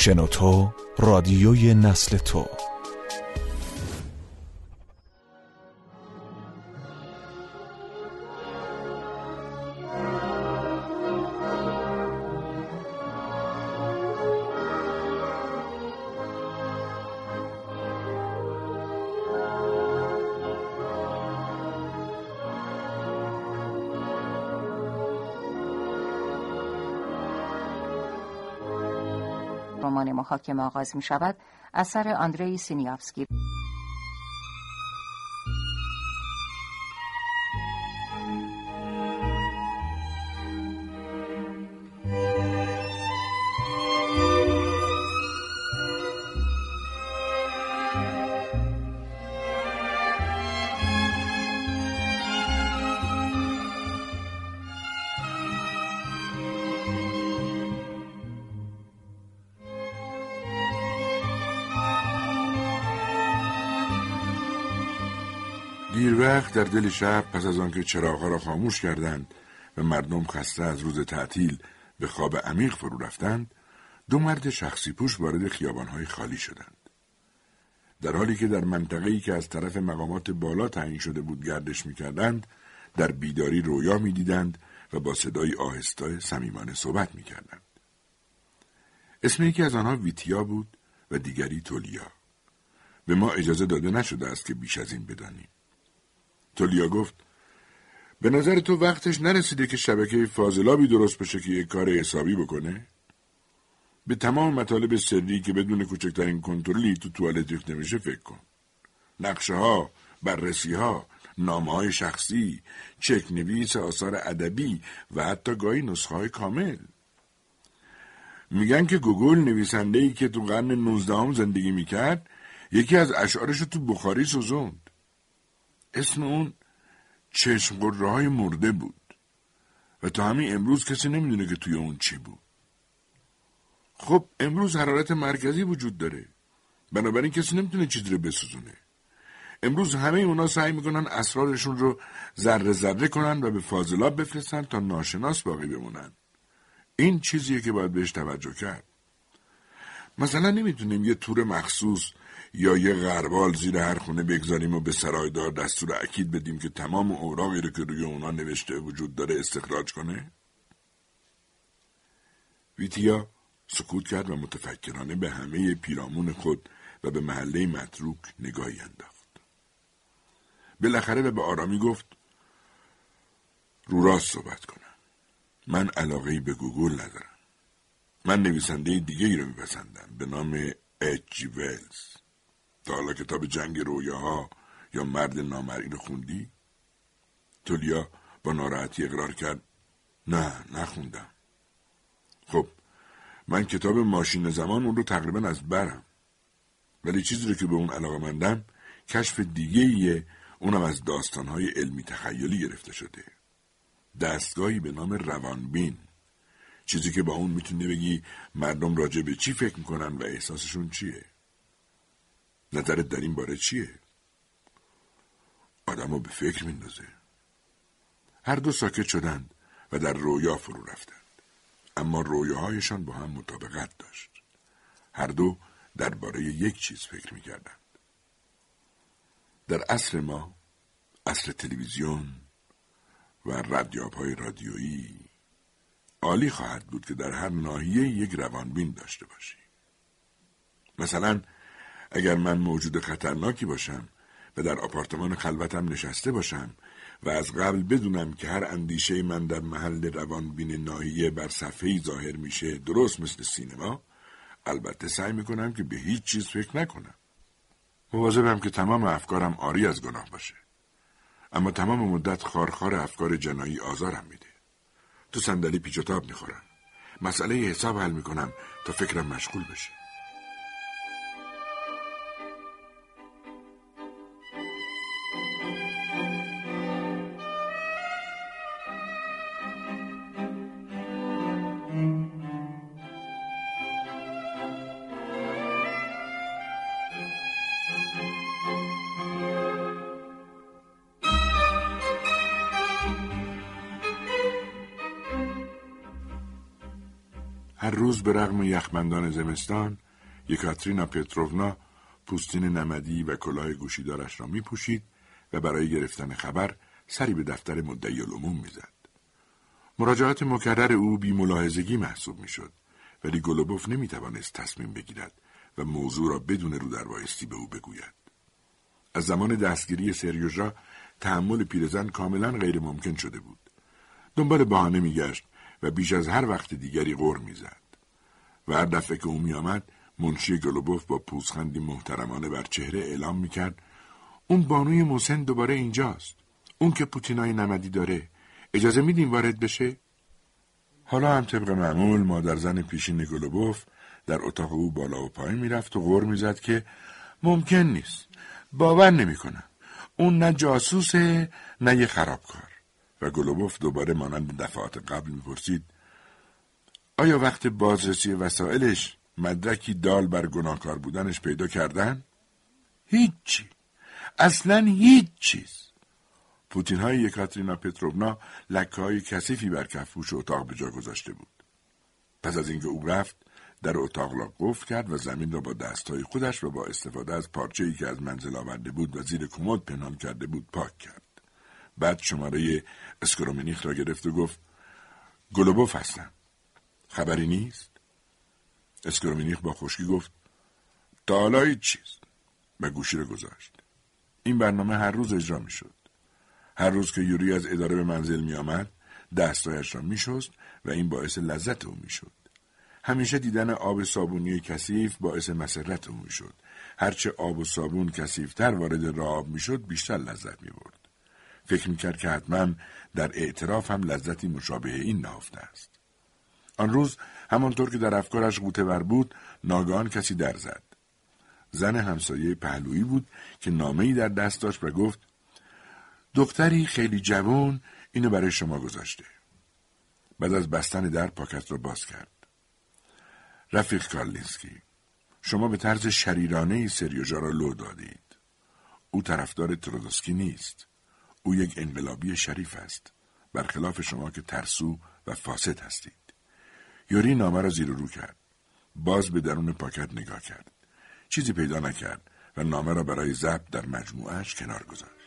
شنوتو رادیوی نسل تو. محاکمه آغاز می شود اثر آندری سینیافسکی وقت در دل شب پس از آنکه چراغها را خاموش کردند و مردم خسته از روز تعطیل به خواب عمیق فرو رفتند دو مرد شخصی پوش وارد خیابانهای خالی شدند. در حالی که در منطقه‌ای که از طرف مقامات بالا تعیین شده بود گردش می‌کردند در بیداری رویا می‌دیدند و با صدای آهسته صمیمانه صحبت می‌کردند. اسم یکی از آنها ویتیا بود و دیگری تولیا. به ما اجازه داده نشده است که بیش از این بدانیم. تولیا گفت به نظر تو وقتش نرسیده که شبکه فاضلابی درست بشه که یک کار حسابی بکنه؟ به تمام مطالب سری که بدون کوچکترین کنترلی تو توالت ریخته میشه فکر کن. نقشه ها، بررسی ها، نامه های شخصی، چک نویس آثار ادبی و حتی گاهی نسخه های کامل. میگن که گوگل نویسنده ای که تو قرن 19 زندگی می‌کرد یکی از اشعارش رو تو بخاری سوزوند. اسم اون چشم های مرده بود و تا همین امروز کسی نمی‌دونه که توی اون چی بود. خب امروز حرارت مرکزی وجود داره. بنابراین کسی نمی‌تونه چیزی رو بسوزونه. امروز همه اونا سعی می‌کنن اسرارشون رو ذره ذره کنن و به فاضلاب بفرستن تا ناشناس باقی بمونن. این چیزیه که باید بهش توجه کرد. مثلا نمی‌تونیم یه تور مخصوص یا یه غربال زیر هر خونه بگذاریم و به سرایدار دستور اکید بدیم که تمام اوراقی رو که روی اونا نوشته وجود داره استخراج کنه؟ ویتیا سکوت کرد و متفکرانه به همه پیرامون خود و به محله متروک نگاهی انداخت. بالاخره و به آرامی گفت رو راست صحبت کنم. من علاقه به گوگل ندارم. من نویسنده دیگه ای رو میپسندم به نام اچ جی ولز. حالا کتاب جنگ رویاها یا مرد نامرئی رو خوندی؟ تولیا با ناراحتی اقرار کرد نه نخوندم. خب من کتاب ماشین زمان اون رو تقریبا از برم. ولی چیزی رو که به اون علاقه مندم کشف دیگه ایه اونم از داستانهای علمی تخیلی گرفته شده. دستگاهی به نام روانبین. چیزی که با اون می‌تونه بگی مردم راجع به چی فکر می‌کنن و احساسشون چیه. نظرت در این باره چیه؟ آدم به فکر میندازه. هر دو ساکت شدند و در رویا فرو رفتند. اما رویاهایشان با هم مطابقت داشت. هر دو درباره یک چیز فکر می‌کردند. در عصر ما، عصر تلویزیون و ردیاب های رادیویی عالی خواهد بود که در هر ناحیه یک روانبین داشته باشی. مثلا اگر من موجود خطرناکی باشم و در آپارتمان خلوتم نشسته باشم و از قبل بدونم که هر اندیشه من در محل روانبین ناحیه بر صفحه ظاهر میشه درست مثل سینما البته سعی می‌کنم که به هیچ چیز فکر نکنم. مواظبم که تمام افکارم آری از گناه باشه. اما تمام مدت خارخار افکار جنایی آزارم میده. تو صندلی پیچ و تاب می‌خورم مسئله حساب حل می‌کنم تا فکرم مشغول بشه. هر روز به رغم یخبندان زمستان یکاترینا پتروونا پوستین نمدی و کلاه گوشیدارش را می پوشید و برای گرفتن خبر سری به دفتر مدعی العموم می‌زد. مراجعات مکرر او بی ملاحظگی محسوب می‌شد ولی گلوبوف نمی توانست تصمیم بگیرد و موضوع را بدون رو در به او بگوید. از زمان دستگیری سریوژا تحمل پیرزن کاملا غیر ممکن شده بود. دنبال بهانه میگشت و بیش از هر وقت دیگری غور می‌زد. و هر دفعه که او میآمد منشی گلوبوف با پوزخندی محترمانه بر چهره اعلام می‌کرد اون بانوی موسن دوباره اینجاست. اون که پوتینای نمدی داره. اجازه میدیم وارد بشه؟ حالا هم طبق معمول مادر زن پیشین گلوبوف در اتاق او بالا و پایین می‌رفت و غور می‌زد که ممکن نیست. باور نمی‌کنم. اون نه جاسوسه نه یه خرابکار. و گلوبوف دوباره مانند دفعات قبل می‌پرسید آیا وقت بازرسی وسایلش مدرکی دال بر گناهکار بودنش پیدا کردن؟ هیچی. اصلا هیچ چیز. پوتین های یکاترینا پتروونا لکه های کثیفی بر کفپوش اتاق به جا گذاشته بود. پس از اینکه او رفت در اتاق را قفل کرد و زمین را با دستهای خودش و با استفاده از پارچه ای که از منزل آورده بود و زیر کمد پنهان کرده بود پاک کرد. بعد شماره اسکرومینیخ را گرفت و گفت گلوبوف هستم. خبری نیست؟ اسکرومینیخ با خوشی گفت تا حالا چیز و گوشی را گذاشت. این برنامه هر روز اجرا می شد. هر روز که یوری از اداره به منزل می آمد دستایش را می شست و این باعث لذت او می شد. همیشه دیدن آب صابونی کثیف باعث مسرت او می شد. هرچه آب و صابون کثیفتر وارد راه می شد بیشتر لذت می برد. فکر می کرد که حتما در اعتراف هم لذتی مشابه این نهفته است. آن روز همانطور که در افکارش قوطه بود ناگهان کسی در زد. زن همسایه پهلویی بود که نامه در دست داشت و گفت دختری خیلی جوان اینو برای شما گذاشته. بعد از بستن در پاکت را باز کرد. رفیق کارلینسکی شما به طرز شریرانه سریوژا را لو دادید. او طرفدار ترودوسکی نیست. او یک انقلابی شریف است. برخلاف شما که ترسو و فاسد هستید. یوری نامه را زیر رو کرد. باز به درون پاکت نگاه کرد. چیزی پیدا نکرد و نامه را برای ضبط در مجموعهش کنار گذاشت.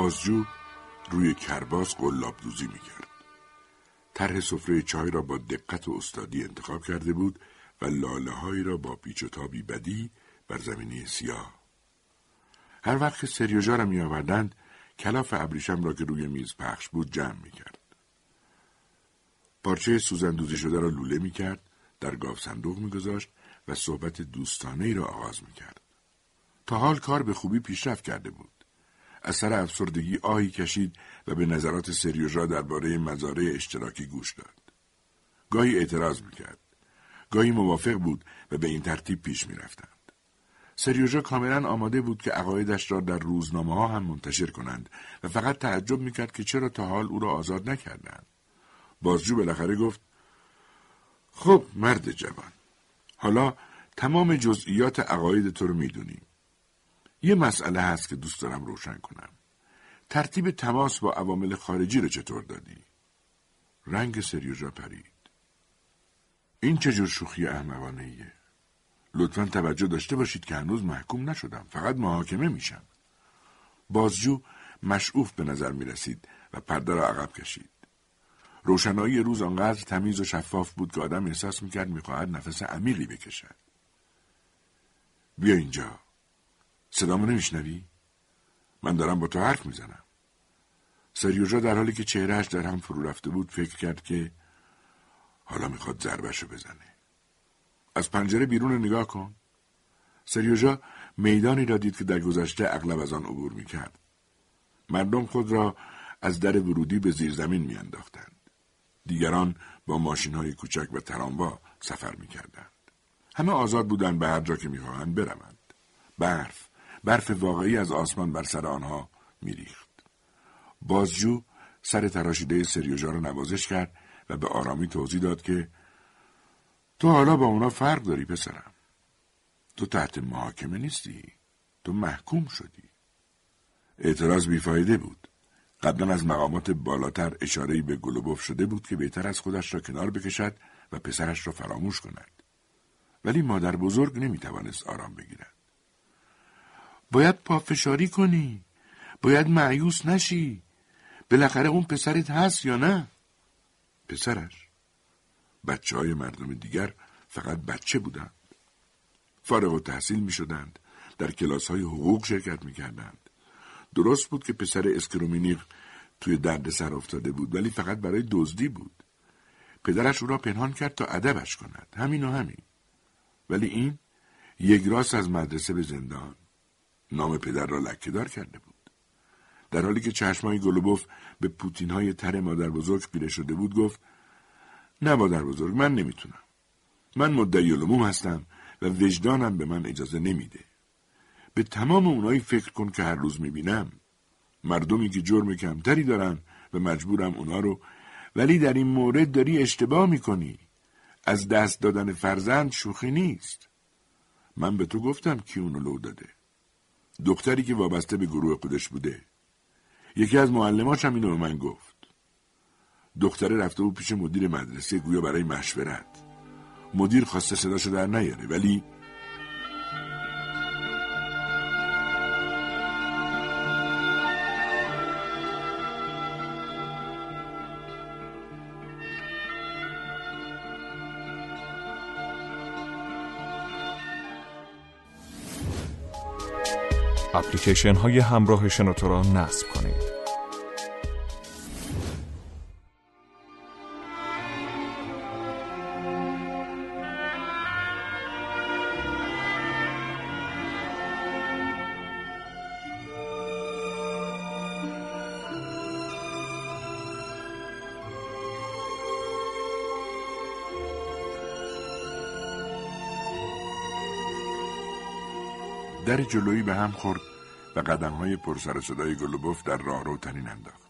بازجو روی کرباس قلاب دوزی می‌کرد. طرح سفره چای را با دقت و استادی انتخاب کرده بود و لاله هایی را با پیچ و تابی بدی بر زمینی سیاه. هر وقت که سریوژا را می آوردند کلاف ابریشم را که روی میز پخش بود جمع می کرد. پارچه سوزن دوزی شده را لوله می کرد، در گاف صندوق می گذاشت و صحبت دوستانه ای را آغاز می کرد. تا حال کار به خوبی پیشرفت کرده بود. از سر افسردگی آهی کشید و به نظرات سریوژا درباره مزارع اشتراکی گوش داد. گاهی اعتراض می‌کرد. گاهی موافق بود و به این ترتیب پیش می‌رفتند. سریوژا کاملا آماده بود که عقایدش را در روزنامه ها هم منتشر کنند و فقط تعجب می‌کرد که چرا تا حال او را آزاد نکردند. بازجو بالاخره گفت خب مرد جوان حالا تمام جزئیات عقاید تو رو می‌دونیم یه مسئله هست که دوست دارم روشن کنم. ترتیب تماس با عوامل خارجی رو چطور دادی؟ رنگ سریوژا پرید. این چجور شوخی احمقانه ایه؟ لطفا توجه داشته باشید که هنوز محکوم نشدم. فقط محاکمه میشم. بازجو مشعوف به نظر می رسید و پرده را عقب کشید. روشنایی روز آنقدر تمیز و شفاف بود که آدم احساس می‌کرد می‌خواهد نفس عمیقی بکشد. بیا اینجا. صدامو نمیشنوی؟ من دارم با تو حرف می‌زنم. سریوژا در حالی که چهرهش در هم فرو رفته بود فکر کرد که حالا می‌خواد ضربشو بزنه. از پنجره بیرون نگاه کن. سریوژا میدانی را دید که در گذشته اغلب از آن عبور می‌کرد. مردم خود را از در ورودی به زیر زمین میانداختند. دیگران با ماشین های کوچک و تراموا سفر می‌کردند. همه آزاد بودند به هر جا که می‌خواهند بروند. برف برف واقعی از آسمان بر سر آنها میریخت. بازجو سر تراشیده سریوژا را نوازش کرد و به آرامی توضیح داد که تو حالا با اونا فرق داری پسرم. تو تحت محاکمه نیستی. تو محکوم شدی. اعتراض بیفایده بود. قبلا از مقامات بالاتر اشارهی به گلوبوف شده بود که بهتر از خودش را کنار بکشد و پسرش را فراموش کند. ولی مادر بزرگ نمی‌توانست آرام بگیرد. باید پافشاری کنی. باید معیوس نشی. بالاخره اون پسرت هست یا نه؟ پسرش. بچه های مردم دیگر فقط بچه بودند. فارغ و تحصیل می شدند در کلاس های حقوق شرکت می کردند درست بود که پسر اسکرومینیق توی درد سر افتاده بود ولی فقط برای دزدی بود. پدرش او را پنهان کرد تا ادبش کند. همین و همین. ولی این یک راست از مدرسه به زندان. نام پدر را لکهدار کرده بود. در حالی که چشمای گلوبوف به پوتین های تر مادر بزرگ پیره شده بود گفت نه مادر بزرگ من نمی‌تونم. من مدعی علوم هستم و وجدانم به من اجازه نمیده. به تمام اونایی فکر کن که هر روز می‌بینم. مردمی که جرم کمتری دارن و مجبورم اونا رو ولی در این مورد داری اشتباه می‌کنی. از دست دادن فرزند شوخی نیست. من به تو گفتم کی اونو لو داده. دختری که وابسته به گروه خودش بوده. یکی از معلماش هم اینو به من گفت. دختره رفته بود پیش مدیر مدرسه گویا برای مشورت. مدیر خواسته صداشو در نیاره ولی اپلیکیشن های همراه شنوتو را نصب کنید. در جلویی به هم خورد و قدم های پرسر صدای گلوبوف در راه رو تنین انداخت.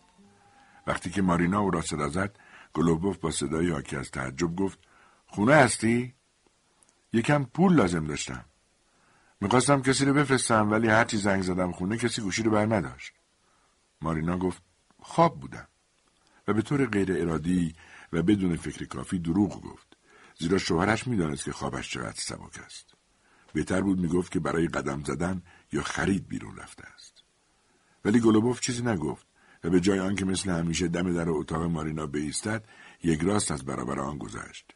وقتی که مارینا او را صدا زد گلوبوف با صدای حاکی از تعجب گفت خونه هستی؟ یکم پول لازم داشتم. می‌خواستم کسی رو بفرستم ولی هرچی زنگ زدم خونه کسی گوشی رو بر نداشت. مارینا گفت خواب بودم و به طور غیر ارادی و بدون فکر کافی دروغ گفت زیرا شوهرش می‌دانست که خوابش چقدر سبک است. بهتر بود می‌گفت که برای قدم زدن یا خرید بیرون رفته است. ولی گلوبوف چیزی نگفت و به جای آنکه مثل همیشه دم در اتاق مارینا بایستد یک راست از برابر آن گذشت.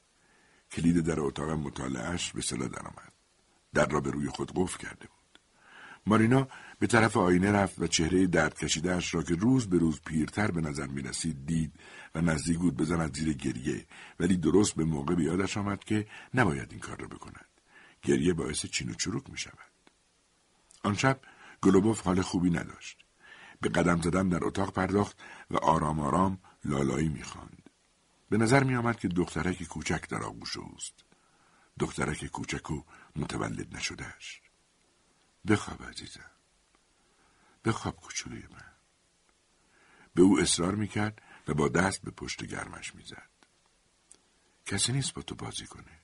کلید در اتاق مطالعهش به صدا درآمد. در را به روی خود قفل کرده بود. مارینا به طرف آینه رفت و چهره درد کشیدهاش را که روز به روز پیرتر به نظر می رسید دید و نزدیک بود بزند زیر گریه ولی درست به موقع به یادش آمد که نباید این کار را بکند. گریه باعث چین و چروک می شود. آن شب گلوبوف حال خوبی نداشت. به قدم زدن در اتاق پرداخت و آرام آرام لالایی می‌خواند. به نظر می آمد که دخترک کوچک در آغوش اوست. دخترک کوچک و متولد نشدهش. بخواب عزیزم. بخواب کوچولوی من. به او اصرار می‌کرد و با دست به پشت گرمش می‌زد. کسی نیست با تو بازی کنه.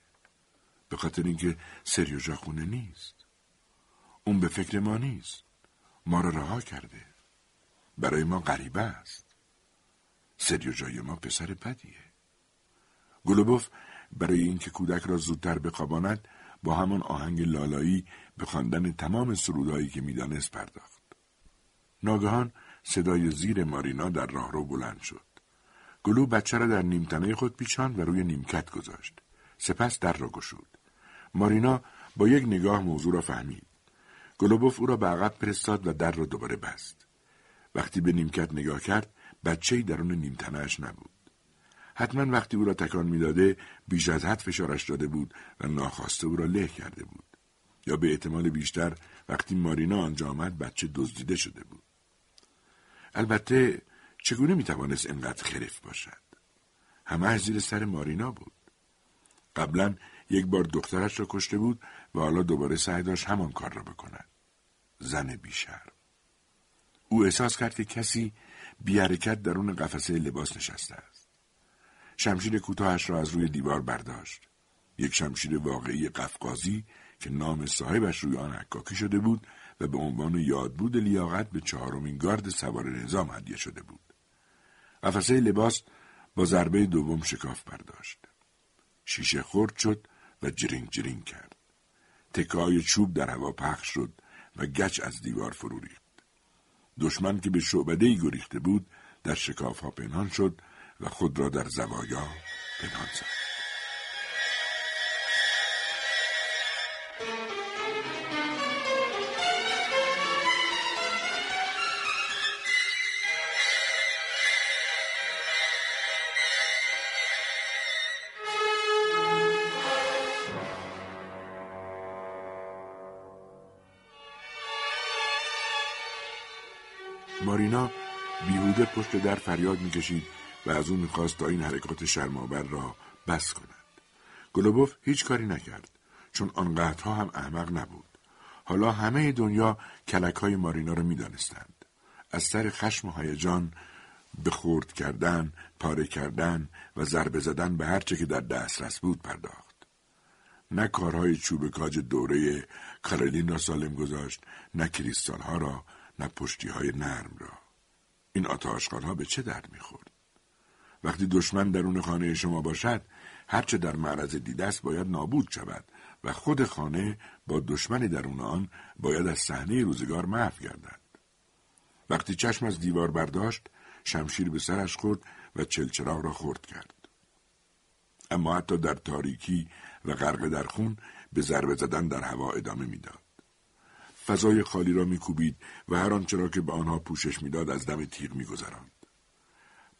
به خاطر اینکه سریو خونه نیست. اون به فکر ما نیست. ما را رها کرده. برای ما غریبه است. سریو جای ما پسر بدیه. گلوبوف برای اینکه کودک را زودتر بخواباند با همان آهنگ لالایی به خواندن تمام سرودهایی که می‌دانست پرداخت. ناگهان صدای زیر مارینا در راهرو بلند شد. گلو بچه را در نیمتنه خود پیچاند و روی نیمکت گذاشت. سپس در را گشود. مارینا با یک نگاه موضوع را فهمید. گلوبوف او را به عقب فرستاد و در را دوباره بست. وقتی به نیمکت نگاه کرد بچه درون نیمتنهش نبود. حتما وقتی او را تکان می‌داده بیش از حد فشارش داده بود و ناخواسته او را له کرده بود. یا به احتمال بیشتر وقتی مارینا آنجا آمد بچه دزدیده شده بود. البته چگونه می‌توانست انقدر خرف باشد؟ همه زیر سر مارینا بود. قبلا یک بار دخترش را کشته بود و حالا دوباره سعی داشت همان کار را بکند. زن بیشر. او احساس کرد که کسی بی حرکت درون قفسه لباس نشسته است. شمشیر کوتاهش را از روی دیوار برداشت. یک شمشیر واقعی قفقازی که نام صاحبش روی آن حکاکی شده بود و به عنوان یادبود لیاقت به چهارمین گارد سوار نظام هدیه شده بود. قفسه لباس با ضربه دوم شکاف برداشت. شیشه خرد شد و جرینگ جرینگ کرد. تکای چوب در هوا پخش شد و گچ از دیوار فرو ریخت. دشمن که به شعبده گریخته بود در شکاف ها پنهان شد و خود را در زوایا پنهان زد. مارینا بیهوده پشت در فریاد می‌کشید و از او می‌خواست تا این حرکات شرمآور را بس کند. گلوبوف هیچ کاری نکرد چون آنقدرها هم احمق نبود. حالا همه دنیا کلک های مارینا را می‌دانستند. از سر خشم و هیجان به خورد کردن پاره کردن و ضربه زدن به هرچه که در دسترس بود پرداخت. نه کارهای چوب کاج دوره کارلین را سالم گذاشت نه کریستال ها را نه پشتی های نرم را. این آتاشقان ها به چه درد می‌خورد؟ وقتی دشمن درون خانه شما باشد هرچه در معرض دیده است باید نابود شود و خود خانه با دشمنی درون آن باید از صحنه روزگار محو گردد وقتی چشم از دیوار برداشت شمشیر به سرش خورد و چلچراغ را خورد کرد اما حتی در تاریکی و غرق در خون به ضربه زدن در هوا ادامه می‌داد فضای خالی را میکوبید و هر آنچه را که به آنها پوشش می‌داد از دم تیغ میگذراند.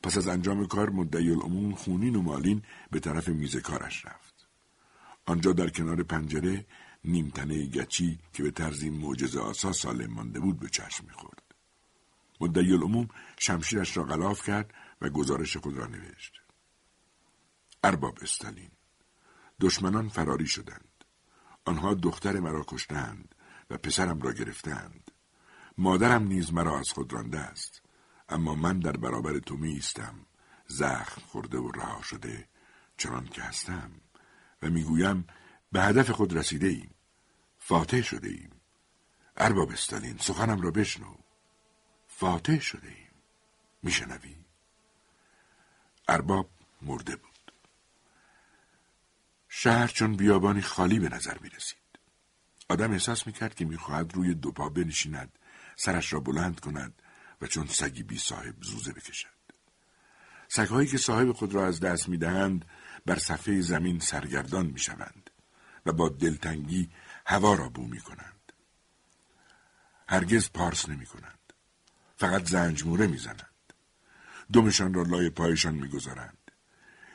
پس از انجام کار مدعی العموم خونین و مالین به طرف میز کارش رفت. آنجا در کنار پنجره نیمتنه گچی که به طرزی معجزه آسا سالم مانده بود به چشم می‌خورد. مدعی العموم شمشیرش را غلاف کرد و گزارش خود را نوشت. ارباب استالین دشمنان فراری شدند. آنها دختر مرا کشتند و پسرم را گرفتند. مادرم نیز مرا از خود رانده است. اما من در برابر تو می ایستم. زخم خورده و رها شده چنان که هستم و می‌گویم به هدف خود رسیده ایم. فاتح شده ایم. ارباب استالین سخنم را بشنو. فاتح شده ایم. میشنوی؟ ارباب مرده بود. شهر چون بیابانی خالی به نظر می رسید. آدم احساس می‌کرد که می‌خواهد روی دو پا بنشیند سرش را بلند کند و چون سگی بی صاحب زوزه بکشد. سگهایی که صاحب خود را از دست می‌دهند بر صفحه زمین سرگردان می‌شوند و با دلتنگی هوا را بو می‌کنند. هرگز پارس نمی کنند. فقط زنجموره می‌زنند. دمشان را لای پایشان می‌گذارند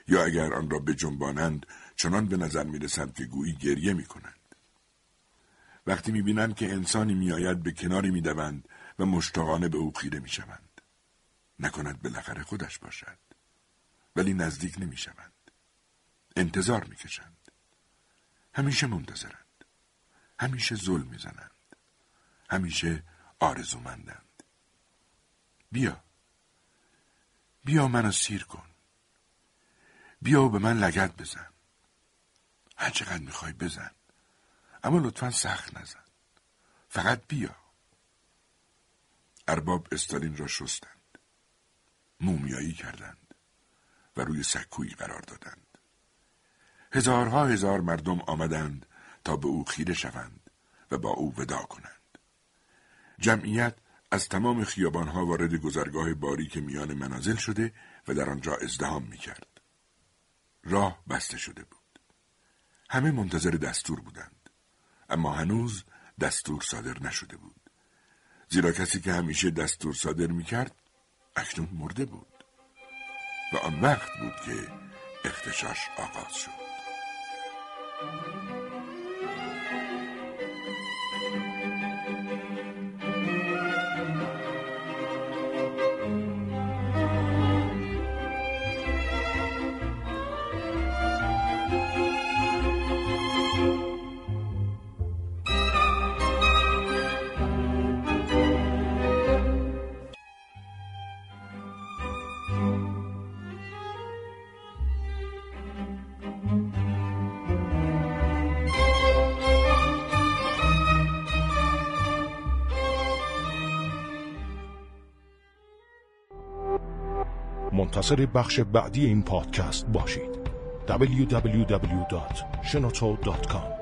یا اگر آن را بجنبانند چنان به نظر می‌رسند که گویی گریه می‌کنند وقتی می‌بینند که انسانی میآید به کناری می‌دوند و مشتاقانه به او خیره می‌شوند. نکند بالاخره خودش باشد. ولی نزدیک نمی‌شوند. انتظار می‌کشند. همیشه منتظرند. همیشه ظلم می‌زنند. همیشه آرزومندند. بیا. بیا منو سیر کن. بیا و به من لگت بزن. هر چقدر می‌خوای بزن. اما لطفا سخت نزن فقط بیا ارباب استالین را شستند مومیایی کردند و روی سکویی قرار دادند هزارها هزار مردم آمدند تا به او خیره شوند و با او ودا کنند جمعیت از تمام خیابانها وارد گذرگاه باریک میان منازل شده و در آنجا ازدهام می کرد. راه بسته شده بود. همه منتظر دستور بودند. اما هنوز دستور صادر نشده بود. زیرا کسی که همیشه دستور صادر می‌کرد اکنون مرده بود و آن وقت بود که اختشاش آغاز شد منتظر بخش بعدی این پادکست باشید. www.shenoto.com